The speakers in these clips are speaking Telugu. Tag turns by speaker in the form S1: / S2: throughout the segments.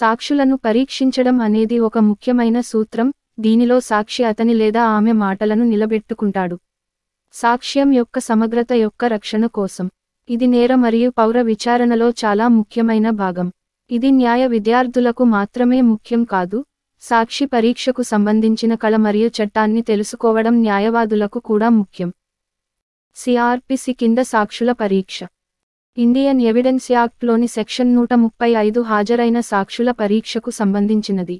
S1: సాక్షులను పరీక్షించడం అనేది ఒక ముఖ్యమైన సూత్రం దీనిలో సాక్షి అతని లేదా ఆమె మాటలను నిలబెట్టుకుంటాడు. సాక్ష్యం యొక్క సమగ్రత యొక్క రక్షణ కోసం. ఇది నేర మరియు పౌర విచారణలో చాలా ముఖ్యమైన భాగం. ఇది న్యాయ విద్యార్థులకు మాత్రమే ముఖ్యం కాదు సాక్షి పరీక్షకు సంబంధించిన కళ మరియు చట్టాన్ని తెలుసుకోవడం న్యాయవాదులకు కూడా ముఖ్యం. సిఆర్పిసి కింద సాక్షుల పరీక్ష. ఇండియన్ ఎవిడెన్స్ యాక్ట్లోని సెక్షన్ నూట ముప్పై ఐదు హాజరైన సాక్షుల పరీక్షకు సంబంధించినది.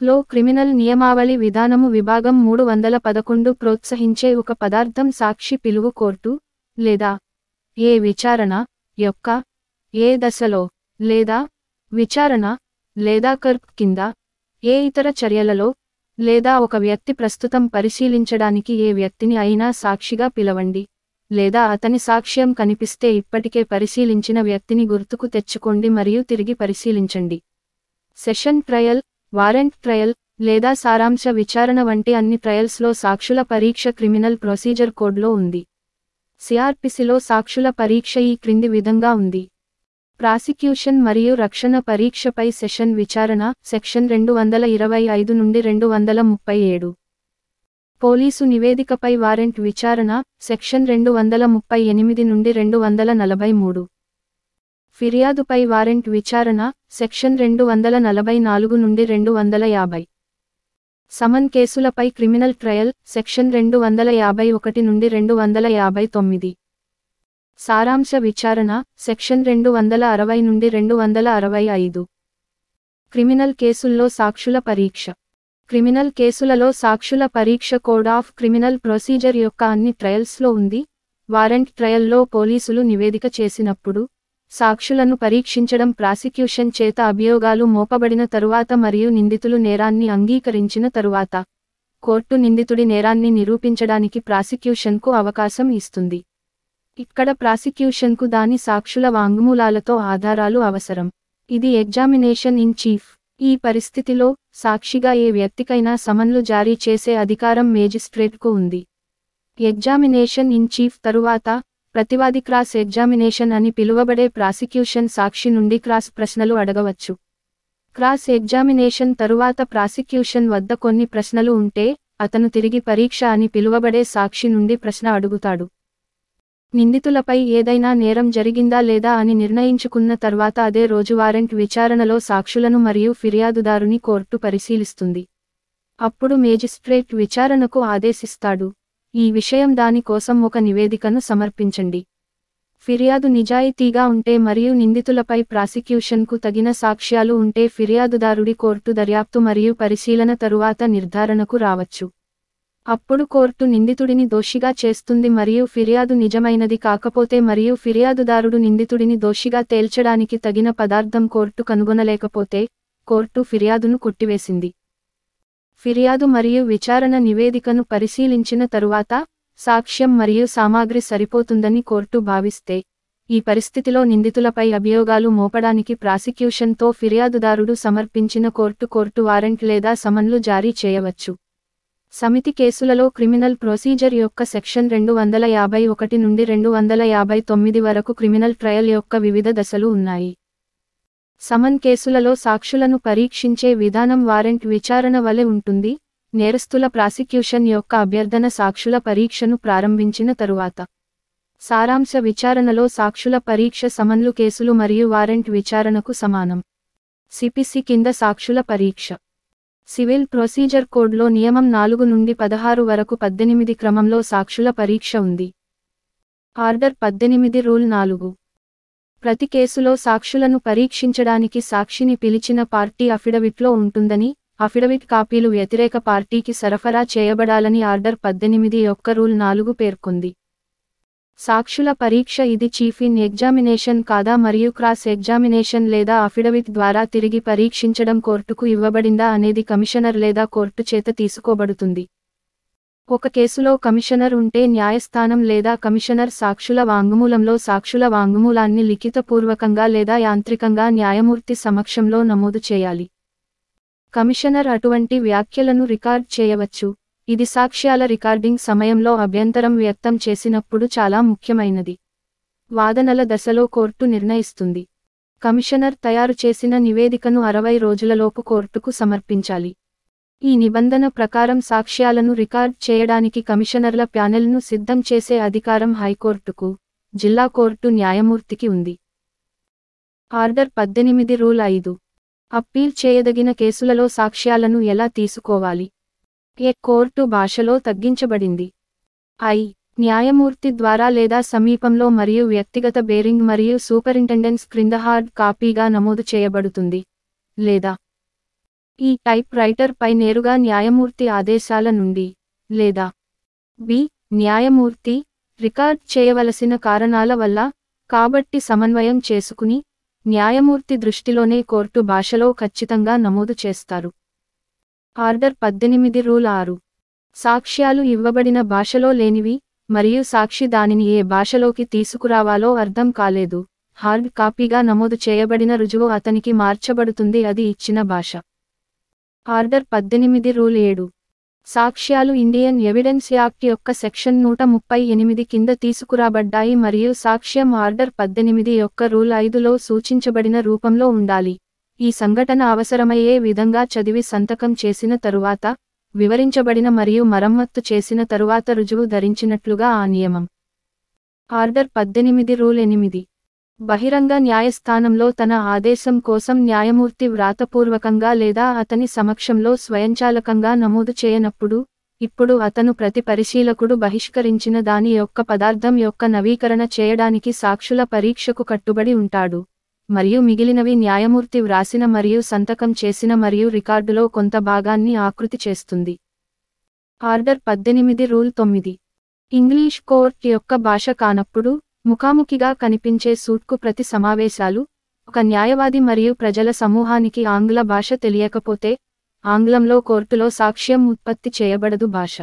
S1: లో క్రిమినల్ నియమావళి విధానము విభాగం మూడు వందల పదకొండు ప్రోత్సహించే ఒక పదార్థం సాక్షి పిలువు కోర్టు లేదా ఏ విచారణ యొక్క ఏ దశలో లేదా విచారణ లేదా కర్ప్ కింద ఏ ఇతర చర్యలలో లేదా ఒక వ్యక్తి ప్రస్తుతం పరిశీలించడానికి ఏ వ్యక్తిని అయినా సాక్షిగా పిలవండి. లేదా అతని సాక్ష్యం కనిపిస్తే ఇప్పటికే పరిశీలించిన వ్యక్తిని గుర్తుకు తెచ్చుకోండి మరియు తిరిగి పరిశీలించండి. సెషన్ ట్రయల్ వారెంట్ ట్రయల్ లేదా సారాంశ విచారణ వంటి అన్ని ట్రయల్స్లో సాక్షుల పరీక్ష క్రిమినల్ ప్రొసీజర్ కోడ్లో ఉంది. సిఆర్పిసిలో సాక్షుల పరీక్ష ఈ క్రింది విధంగా ఉంది. ప్రాసిక్యూషన్ మరియు రక్షణ పరీక్షపై సెషన్ విచారణ సెక్షన్ రెండు వందల ఇరవై ఐదు నుండి రెండు వందల ముప్పై ఏడు. పోలీసు నివేదికపై వారెంట్ విచారణ సెక్షన్ రెండు వందల ముప్పై ఎనిమిది నుండి రెండు వందల నలభై మూడు. ఫిర్యాదుపై వారెంట్ విచారణ సెక్షన్ రెండు వందల నలభై నాలుగు నుండి రెండు వందల యాభై. సమన్ కేసులపై క్రిమినల్ ట్రయల్ సెక్షన్ రెండు వందల యాభై ఒకటి నుండి రెండు వందల యాభై తొమ్మిది. సారాంశ విచారణ సెక్షన్ రెండు వందల అరవై నుండి రెండు వందల అరవై ఐదు. క్రిమినల్ కేసుల్లో సాక్షుల పరీక్ష. క్రిమినల్ కేసులలో సాక్షుల పరీక్ష కోడ్ ఆఫ్ క్రిమినల్ ప్రొసీజర్ యొక్క అన్ని ట్రయల్స్లో ఉంది. వారెంట్ ట్రయల్లో పోలీసులు నివేదిక చేసినప్పుడు సాక్షులను పరీక్షించడం ప్రాసిక్యూషన్ చేత అభియోగాలు మోపబడిన తరువాత మరియు నిందితులు నేరాన్ని అంగీకరించిన తరువాత కోర్టు నిందితుడి నేరాన్ని నిరూపించడానికి ప్రాసిక్యూషన్కు అవకాశం ఇస్తుంది. ఇక్కడ ప్రాసిక్యూషన్కు దాని సాక్షుల వాంగ్మూలాలతో ఆధారాలు అవసరం. ఇది ఎగ్జామినేషన్ ఇన్ చీఫ్ ఈ పరిస్థితిలో సాక్షిగా ఏ వ్యక్తికైనా సమన్లు జారీ చేసే అధికారం మేజిస్ట్రేట్కు ఉంది. ఎగ్జామినేషన్ ఇన్ చీఫ్ తరువాత ప్రతివాది క్రాస్ ఎగ్జామినేషన్ అని పిలువబడే ప్రాసిక్యూషన్ సాక్షి నుండి క్రాస్ ప్రశ్నలు అడగవచ్చు. క్రాస్ ఎగ్జామినేషన్ తరువాత ప్రాసిక్యూషన్ వద్ద కొన్ని ప్రశ్నలు ఉంటే అతను తిరిగి పరీక్ష అని పిలువబడే సాక్షి నుండి ప్రశ్న అడుగుతాడు. నిందితులపై ఏదైనా నేరం జరిగిందా లేదా అని నిర్ణయించుకున్న తర్వాత అదే రోజు వారెంట్ విచారణలో సాక్షులను మరియు ఫిర్యాదుదారుని కోర్టు పరిశీలిస్తుంది. అప్పుడు మేజిస్ట్రేట్ విచారణకు ఆదేశిస్తాడు. ఈ విషయం దాని కోసం ఒక నివేదికను సమర్పించండి. ఫిర్యాదు నిజాయితీగా ఉంటే మరియు నిందితులపై ప్రాసిక్యూషన్కు తగిన సాక్ష్యాలు ఉంటే ఫిర్యాదుదారుడి కోర్టు దర్యాప్తు మరియు పరిశీలన తరువాత నిర్ధారణకు రావచ్చు. అప్పుడు కోర్టు నిందితుడిని దోషిగా చేస్తుంది మరియు ఫిర్యాదు నిజమైనది కాకపోతే మరియు ఫిర్యాదుదారుడు నిందితుడిని దోషిగా తేల్చడానికి తగిన పదార్థం కోర్టు కనుగొనలేకపోతే కోర్టు ఫిర్యాదును కొట్టివేసింది. ఫిర్యాదు మరియు విచారణ నివేదికను పరిశీలించిన తరువాత సాక్ష్యం మరియు సామాగ్రి సరిపోతుందని కోర్టు భావిస్తే ఈ పరిస్థితిలో నిందితులపై అభియోగాలు మోపడానికి ప్రాసిక్యూషన్తో ఫిర్యాదుదారుడు సమర్పించిన కోర్టు కోర్టు వారెంట్ లేదా సమన్లు జారీ చేయవచ్చు. సమితి కేసులలో క్రిమినల్ ప్రొసీజర్ యొక్క సెక్షన్ రెండు వందల యాభై ఒకటి నుండి రెండు వందల యాభై తొమ్మిది వరకు క్రిమినల్ ట్రయల్ యొక్క వివిధ దశలు ఉన్నాయి. సమన్ కేసులలో సాక్షులను పరీక్షించే విధానం వారెంట్ విచారణ వలె ఉంటుంది. నేరస్తుల ప్రాసిక్యూషన్ యొక్క అభ్యర్థన సాక్షుల పరీక్షను ప్రారంభించిన తరువాత. సారాంశ విచారణలో సాక్షుల పరీక్ష సమన్లు కేసులు మరియు వారెంట్ విచారణకు సమానం. సిపిసి కింద సాక్షుల పరీక్ష. సివిల్ ప్రొసీజర్ కోడ్లో నియమం నాలుగు నుండి పదహారు వరకు పద్దెనిమిది క్రమంలో సాక్షుల పరీక్ష ఉంది. ఆర్డర్ పద్దెనిమిది రూల్ నాలుగు. ప్రతి కేసులో సాక్షులను పరీక్షించడానికి సాక్షిని పిలిచిన పార్టీ అఫిడవిట్లో ఉంటుందని అఫిడవిట్ కాపీలు వ్యతిరేక పార్టీకి సరఫరా చేయబడాలని ఆర్డర్ పద్దెనిమిది యొక్క రూల్ నాలుగు పేర్కొంది. సాక్షుల పరీక్ష ఇది చీఫ్ ఇన్ ఎగ్జామినేషన్ కాదా మరియు క్రాస్ ఎగ్జామినేషన్ లేదా అఫిడవిట్ ద్వారా తిరిగి పరీక్షించడం కోర్టుకు ఇవ్వబడిందా అనేది కమిషనర్ లేదా కోర్టు చేత తీసుకోబడుతుంది. ఒక కేసులో కమిషనర్ ఉంటే న్యాయస్థానం లేదా కమిషనర్ సాక్షుల వాంగ్మూలంలో సాక్షుల వాంగ్మూలాన్ని లిఖితపూర్వకంగా లేదా యాంత్రికంగా న్యాయమూర్తి సమక్షంలో నమోదు చేయాలి. కమిషనర్ అటువంటి వ్యాఖ్యలను రికార్డ్ చేయవచ్చు. ఇది సాక్ష్యాల రికార్డింగ్ సమయంలో అభ్యంతరం వ్యక్తం చేసినప్పుడు చాలా ముఖ్యమైనది. వాదనల దశలో కోర్టు నిర్ణయిస్తుంది. కమిషనర్ తయారు చేసిన నివేదికను అరవై రోజులలోపు కోర్టుకు సమర్పించాలి. ఈ నిబంధన ప్రకారం సాక్ష్యాలను రికార్డ్ చేయడానికి కమిషనర్ల ప్యానెల్ను సిద్ధం చేసే అధికారం హైకోర్టుకు జిల్లా కోర్టు న్యాయమూర్తికి ఉంది. ఆర్డర్ పద్దెనిమిది రూల్ ఐదు. అప్పీల్ చేయదగిన కేసులలో సాక్ష్యాలను ఎలా తీసుకోవాలి? ఏ కోర్టు భాషలో తగ్గించబడింది? ఐ. న్యాయమూర్తి ద్వారా లేదా సమీపంలో మరియు వ్యక్తిగత బేరింగ్ మరియు సూపరింటెండెన్స్ క్రింద హార్డ్ కాపీగా నమోదు చేయబడుతుంది. లేదా ఈ టైప్ రైటర్ పై నేరుగా న్యాయమూర్తి ఆదేశాల నుండి. లేదా బి. న్యాయమూర్తి రికార్డ్ చేయవలసిన కారణాల వల్ల కాబట్టి సమన్వయం చేసుకుని న్యాయమూర్తి దృష్టిలోనే కోర్టు భాషలో ఖచ్చితంగా నమోదు చేస్తారు. ఆర్డర్ పద్దెనిమిది రూల్ ఆరు. సాక్ష్యాలు ఇవ్వబడిన భాషలో లేనివి మరియు సాక్షి దానిని ఏ భాషలోకి తీసుకురావాలో అర్థం కాలేదు. హార్డ్ కాపీగా నమోదు చేయబడిన రుజువు అతనికి మార్చబడుతుంది అది ఇచ్చిన భాష. ఆర్డర్ పద్దెనిమిది రూల్ ఏడు. సాక్ష్యాలు ఇండియన్ ఎవిడెన్స్ యాక్ట్ యొక్క సెక్షన్ నూట ముప్పై ఎనిమిది కింద తీసుకురాబడ్డాయి మరియు సాక్ష్యం ఆర్డర్ పద్దెనిమిది యొక్క రూల్ ఐదులో సూచించబడిన రూపంలో ఉండాలి. ఈ సంఘటన అవసరమయ్యే విధంగా చదివి సంతకం చేసిన తరువాత వివరించబడిన మరియు మరమ్మత్తు చేసిన తరువాత రుజువు ధరించినట్లుగా ఆ నియమం. ఆర్డర్ పద్దెనిమిది రూల్ ఎనిమిది. బహిరంగ న్యాయస్థానంలో తన ఆదేశం కోసం న్యాయమూర్తి వ్రాతపూర్వకంగా లేదా అతని సమక్షంలో స్వయంచాలకంగా నమోదు చేయనప్పుడు ఇప్పుడు అతను ప్రతి పరిశీలకుడు బహిష్కరించిన దాని యొక్క పదార్థం యొక్క నవీకరణ చేయడానికి సాక్షుల పరీక్షకు కట్టుబడి ఉంటాడు. మరియు మిగిలినవి న్యాయమూర్తి వ్రాసిన మరియు సంతకం చేసిన మరియు రికార్డులో కొంత భాగాన్ని ఆకృతి చేస్తుంది. ఆర్డర్ పద్దెనిమిది రూల్ తొమ్మిది. ఇంగ్లీష్ కోర్ట్ యొక్క భాష కానప్పుడు ముఖాముఖిగా కనిపించే సూట్కు ప్రతి సమావేశాలు ఒక న్యాయవాది మరియు ప్రజల సమూహానికి ఆంగ్ల భాష తెలియకపోతే ఆంగ్లంలో కోర్టులో సాక్ష్యం ఉత్పత్తి చేయబడదు భాష.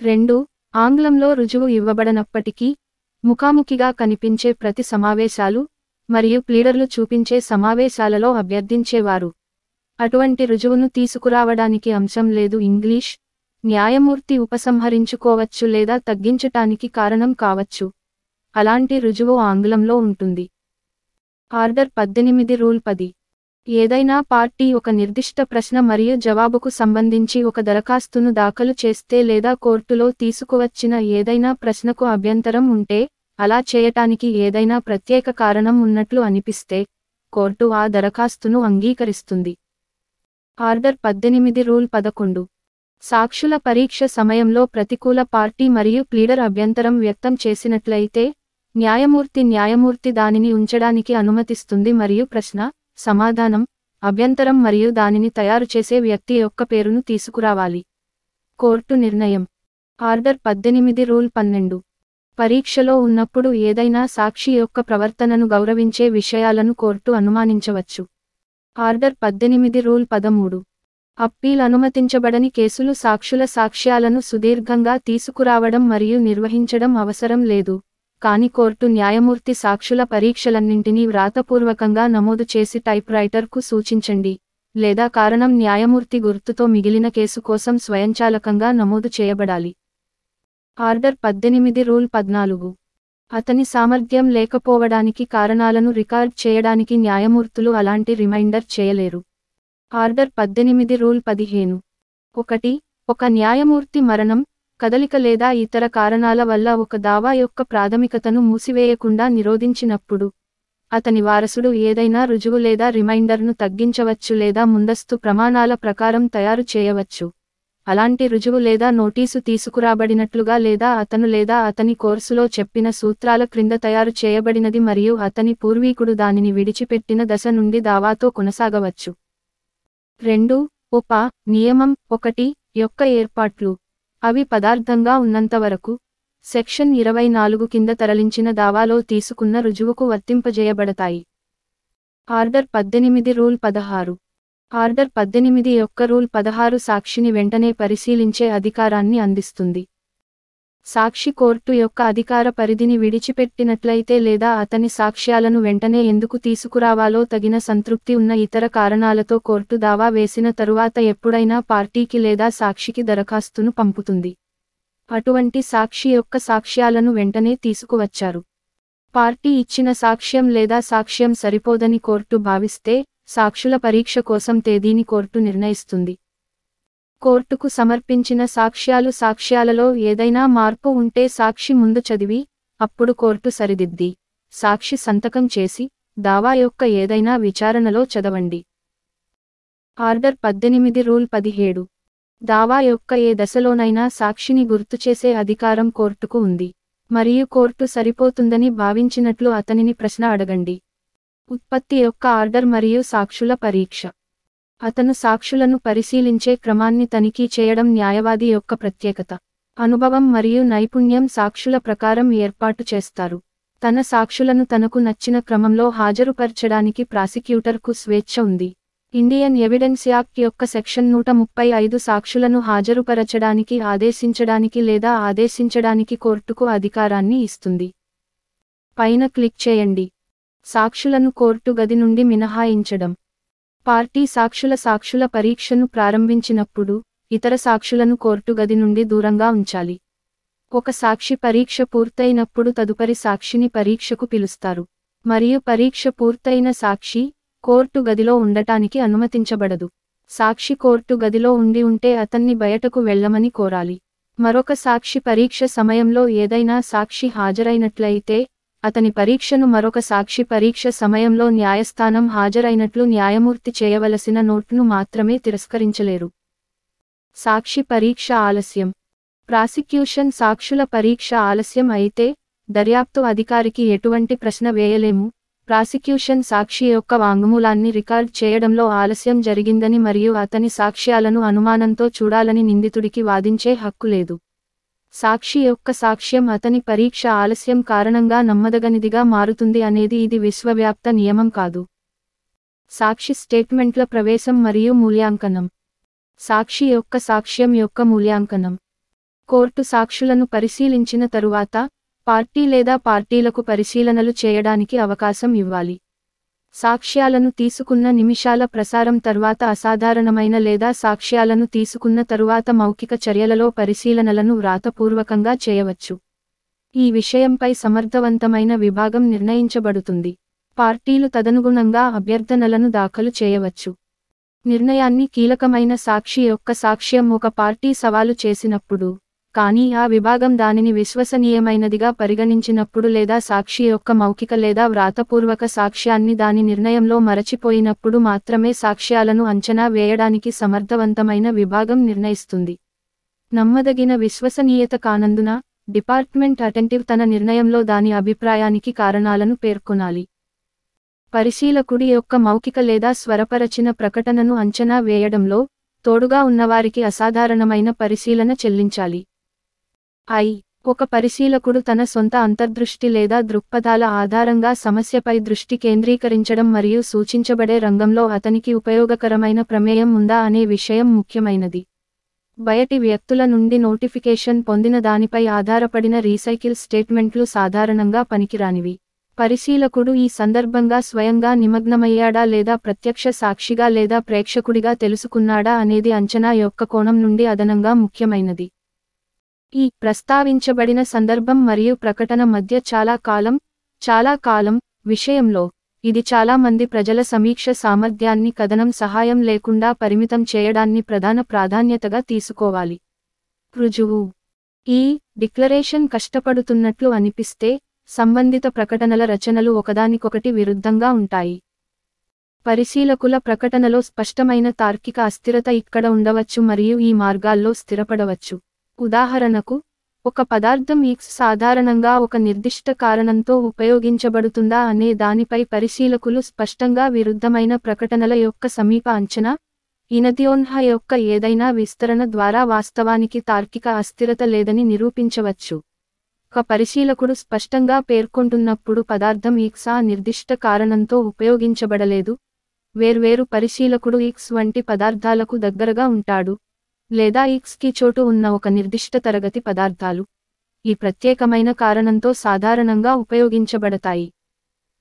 S1: రెండు. ఆంగ్లంలో రుజువు ఇవ్వబడనప్పటికీ ముఖాముఖిగా కనిపించే ప్రతి సమావేశాలు మరియు ప్లీడర్లు చూపించే సమావేశాలలో అభ్యర్థించేవారు. అటువంటి రుజువును తీసుకురావడానికి అంశం లేదు. ఇంగ్లీష్ న్యాయమూర్తి ఉపసంహరించుకోవచ్చు లేదా తగ్గించటానికి కారణం కావచ్చు. అలాంటి రుజువు ఆంగ్లంలో ఉంటుంది. ఆర్డర్ పద్దెనిమిది రూల్ పది. ఏదైనా పార్టీ ఒక నిర్దిష్ట ప్రశ్న మరియు జవాబుకు సంబంధించి ఒక దరఖాస్తును దాఖలు చేస్తే లేదా కోర్టులో తీసుకువచ్చిన ఏదైనా ప్రశ్నకు అభ్యంతరం ఉంటే అలా చేయటానికి ఏదైనా ప్రత్యేక కారణం ఉన్నట్లు అనిపిస్తే కోర్టు ఆ దరఖాస్తును అంగీకరిస్తుంది. ఆర్డర్ పద్దెనిమిది రూల్ పదకొండు. సాక్షుల పరీక్ష సమయంలో ప్రతికూల పార్టీ మరియు ప్లీడర్ అభ్యంతరం వ్యక్తం చేసినట్లయితే న్యాయమూర్తి న్యాయమూర్తి దానిని ఉంచడానికి అనుమతిస్తుంది మరియు ప్రశ్న సమాధానం అభ్యంతరం మరియు దానిని తయారు చేసే వ్యక్తి యొక్క పేరును తీసుకురావాలి. కోర్టు నిర్ణయం. ఆర్డర్ పద్దెనిమిది రూల్ పన్నెండు. పరీక్షలో ఉన్నప్పుడు ఏదైనా సాక్షి యొక్క ప్రవర్తనను గౌరవించే విషయాలను కోర్టు అనుమానించవచ్చు. ఆర్డర్ పద్దెనిమిది రూల్ పదమూడు. అప్పీల్ అనుమతించబడని కేసులు సాక్షుల సాక్ష్యాలను సుదీర్ఘంగా తీసుకురావడం మరియు నిర్వహించడం అవసరం లేదు. కాని కోర్టు న్యాయమూర్తి సాక్షుల పరీక్షలన్నింటినీ వ్రాతపూర్వకంగా నమోదు చేసి టైప్ రైటర్కు సూచించండి. లేదా కారణం న్యాయమూర్తి గుర్తుతో మిగిలిన కేసు కోసం స్వయంచాలకంగా నమోదు చేయబడాలి. ఆర్డర్ పద్దెనిమిది రూల్ పద్నాలుగు. అతని సామర్థ్యం లేకపోవడానికి కారణాలను రికార్డ్ చేయడానికి న్యాయమూర్తులు అలాంటి రిమైండర్ చేయలేరు. ఆర్డర్ పద్దెనిమిది రూల్ పదిహేను. ఒకటి ఒక న్యాయమూర్తి మరణం కదలిక లేదా ఇతర కారణాల వల్ల ఒక దావా యొక్క ప్రాథమికతను మూసివేయకుండా నిరోధించినప్పుడు అతని వారసుడు ఏదైనా రుజువు లేదా రిమైండర్ను తగ్గించవచ్చు లేదా ముందస్తు ప్రమాణాల ప్రకారం తయారు చేయవచ్చు. అలాంటి రుజువు లేదా నోటీసు తీసుకురాబడినట్లుగా లేదా అతను లేదా అతని కోర్సులో చెప్పిన సూత్రాల క్రింద తయారు చేయబడినది మరియు అతని పూర్వీకుడు దానిని విడిచిపెట్టిన దశ నుండి దావాతో కొనసాగవచ్చు. రెండు ఉప నియమం ఒకటి యొక్క ఏర్పాట్లు. అవి పదార్థంగా ఉన్నంతవరకు సెక్షన్ ఇరవై నాలుగు కింద తరలించిన దావాలో తీసుకున్న రుజువుకు వర్తింపజేయబడతాయి. ఆర్డర్ పద్దెనిమిది రూల్ పదహారు. ఆర్డర్ పద్దెనిమిది యొక్క రూల్ పదహారు సాక్షిని వెంటనే పరిశీలించే అధికారాన్ని అందిస్తుంది. సాక్షి కోర్టు యొక్క అధికార పరిధిని విడిచిపెట్టినట్లయితే లేదా అతని సాక్ష్యాలను వెంటనే ఎందుకు తీసుకురావాలో తగిన సంతృప్తి ఉన్న ఇతర కారణాలతో కోర్టు దావా వేసిన తరువాత ఎప్పుడైనా పార్టీకి లేదా సాక్షికి దరఖాస్తును పంపుతుంది. అటువంటి సాక్షి యొక్క సాక్ష్యాలను వెంటనే తీసుకువచ్చారు. పార్టీ ఇచ్చిన సాక్ష్యం లేదా సాక్ష్యం సరిపోదని కోర్టు భావిస్తే సాక్షుల పరీక్ష కోసం తేదీని కోర్టు నిర్ణయిస్తుంది. కోర్టుకు సమర్పించిన సాక్ష్యాలు సాక్ష్యాలలో ఏదైనా మార్పు ఉంటే సాక్షి ముందు చదివి అప్పుడు కోర్టు సరిదిద్ది. సాక్షి సంతకం చేసి దావా యొక్క ఏదైనా విచారణలో చదవండి. ఆర్డర్ పద్దెనిమిది రూల్ పదిహేడు. దావా యొక్క ఏ దశలోనైనా సాక్షిని గుర్తుచేసే అధికారం కోర్టుకు ఉంది. మరియు కోర్టు సరిపోతుందని భావించినట్లు అతనిని ప్రశ్న అడగండి. ఉత్పత్తి యొక్క ఆర్డర్ మరియు సాక్షుల పరీక్ష. అతను సాక్షులను పరిశీలించే క్రమాన్ని తనిఖీ చేయడం న్యాయవాది యొక్క ప్రత్యేకత. అనుభవం మరియు నైపుణ్యం సాక్షుల ప్రకారం ఏర్పాటు చేస్తారు. తన సాక్షులను తనకు నచ్చిన క్రమంలో హాజరుపరచడానికి ప్రాసిక్యూటర్కు స్వేచ్ఛ ఉంది. ఇండియన్ ఎవిడెన్స్ యాక్ట్ యొక్క సెక్షన్ నూట ముప్పై ఐదు సాక్షులను హాజరుపరచడానికి ఆదేశించడానికి లేదా ఆదేశించడానికి కోర్టుకు అధికారాన్ని ఇస్తుంది. పైన క్లిక్ చేయండి. సాక్షులను కోర్టు గది నుండి మినహాయించడం. పార్టీ సాక్షుల సాక్షుల పరీక్షను ప్రారంభించినప్పుడు ఇతర సాక్షులను కోర్టు గది నుండి దూరంగా ఉంచాలి. ఒక సాక్షి పరీక్ష పూర్తయినప్పుడు తదుపరి సాక్షిని పరీక్షకు పిలుస్తారు. మరియు పరీక్ష పూర్తయిన సాక్షి కోర్టు గదిలో ఉండటానికి అనుమతించబడదు. సాక్షి కోర్టు గదిలో ఉండి ఉంటే అతన్ని బయటకు వెళ్ళమని కోరాలి. మరొక సాక్షి పరీక్ష సమయంలో ఏదైనా సాక్షి హాజరైనట్లయితే అతని పరీక్షను మరొక సాక్షి పరీక్ష సమయంలో న్యాయస్థానం హాజరైనట్లు న్యాయమూర్తి చేయవలసిన నోట్ను మాత్రమే తిరస్కరించలేరు. సాక్షి పరీక్ష ఆలస్యం. ప్రాసిక్యూషన్ సాక్షుల పరీక్ష ఆలస్యం అయితే దర్యాప్తు అధికారికి ఎటువంటి ప్రశ్న వేయలేము. ప్రాసిక్యూషన్ సాక్షి యొక్క వాంగ్మూలాన్ని రికార్డ్ చేయడంలో ఆలస్యం జరిగిందని మరియు అతని సాక్ష్యాలను అనుమానంతో చూడాలని నిందితుడికి వాదించే హక్కు లేదు. సాక్షి యొక్క సాక్ష్యం అతని పరీక్ష ఆలస్యం కారణంగా నమ్మదగనిదిగా మారుతుంది అనేది ఇది విశ్వవ్యాప్త నియమం కాదు. సాక్షి స్టేట్మెంట్ల ప్రవేశం మరియు మూల్యాంకనం. సాక్షి యొక్క సాక్ష్యం యొక్క మూల్యాంకనం. కోర్టు సాక్షులను పరిశీలించిన తరువాత పార్టీ లేదా పార్టీలకు పరిశీలనలు చేయడానికి అవకాశం ఇవ్వాలి. సాక్ష్యాలను తీసుకున్న నిమిషాల ప్రసారం తర్వాత అసాధారణమైన లేదా సాక్ష్యాలను తీసుకున్న తరువాత మౌఖిక చర్యలలో పరిశీలనలను వ్రాతపూర్వకంగా చేయవచ్చు. ఈ విషయంపై సమర్థవంతమైన విభాగం నిర్ణయించబడుతుంది. పార్టీలు తదనుగుణంగా అభ్యర్థనలను దాఖలు చేయవచ్చు. నిర్ణయాన్ని కీలకమైన సాక్షి యొక్క సాక్ష్యం ఒక పార్టీ సవాలు చేసినప్పుడు కానీ ఆ విభాగం దానిని విశ్వసనీయమైనదిగా పరిగణించినప్పుడు లేదా సాక్షి యొక్క మౌఖిక లేదా వ్రాతపూర్వక సాక్ష్యాన్ని దాని నిర్ణయంలో మరచిపోయినప్పుడు మాత్రమే సాక్ష్యాలను అంచనా వేయడానికి సమర్థవంతమైన విభాగం నిర్ణయిస్తుంది. నమ్మదగిన విశ్వసనీయత కానందున డిపార్ట్మెంట్ అటెంటివ్ తన నిర్ణయంలో దాని అభిప్రాయానికి కారణాలను పేర్కొనాలి. పరిశీలకుడి యొక్క మౌఖిక లేదా స్వరపరచిన ప్రకటనను అంచనా వేయడంలో తోడుగా ఉన్నవారికి అసాధారణమైన పరిశీలన చెల్లించాలి. ఐ ఒక పరిశీలకుడు తన సొంత అంతర్దృష్టి లేదా దృక్పథాల ఆధారంగా సమస్యపై దృష్టి కేంద్రీకరించడం మరియు సూచించబడే రంగంలో అతనికి ఉపయోగకరమైన ప్రమేయం ఉందా అనే విషయం ముఖ్యమైనది. బయటి వ్యక్తుల నుండి నోటిఫికేషన్ పొందిన దానిపై ఆధారపడిన రీసైకిల్ స్టేట్మెంట్లు సాధారణంగా పనికిరానివి. పరిశీలకుడు ఈ సందర్భంగా స్వయంగా నిమగ్నమయ్యాడా లేదా ప్రత్యక్ష సాక్షిగా లేదా ప్రేక్షకుడిగా తెలుసుకున్నాడా అనేది అంచనా యొక్క కోణం నుండి అదనంగా ముఖ్యమైనది. ఈ ప్రస్తావించబడిన సందర్భం మరియు ప్రకటన మధ్య చాలా కాలం చాలా కాలం విషయంలో ఇది చాలా మంది ప్రజల సమీక్ష సామర్థ్యాన్ని కథనం సహాయం లేకుండా పరిమితం చేయడాన్ని ప్రధాన ప్రాధాన్యతగా తీసుకోవాలి. రుజువు. ఈ డిక్లరేషన్ కష్టపడుతున్నట్లు అనిపిస్తే సంబంధిత ప్రకటనల రచనలు ఒకదానికొకటి విరుద్ధంగా ఉంటాయి. పరిశీలకుల ప్రకటనలో స్పష్టమైన తార్కిక అస్థిరత ఇక్కడ ఉండవచ్చు మరియు ఈ మార్గాల్లో స్థిరపడవచ్చు. ఉదాహరణకు ఒక పదార్థం ఈక్స్ సాధారణంగా ఒక నిర్దిష్ట కారణంతో ఉపయోగించబడుతుందా అనే దానిపై పరిశీలకులు స్పష్టంగా విరుద్ధమైన ప్రకటనల యొక్క సమీప అంచనా ఇనదియోన్హ యొక్క ఏదైనా విస్తరణ ద్వారా వాస్తవానికి తార్కిక అస్థిరత లేదని నిరూపించవచ్చు. ఒక పరిశీలకుడు స్పష్టంగా పేర్కొంటున్నప్పుడు పదార్థం ఈక్సా నిర్దిష్ట కారణంతో ఉపయోగించబడలేదు. వేర్వేరు పరిశీలకుడు ఈక్స్ వంటి పదార్థాలకు దగ్గరగా ఉంటాడు. లేదా X కి చోటు ఉన్న ఒక నిర్దిష్ట తరగతి పదార్థాలు ఈ ప్రత్యేకమైన కారణంతో సాధారణంగా ఉపయోగించబడతాయి.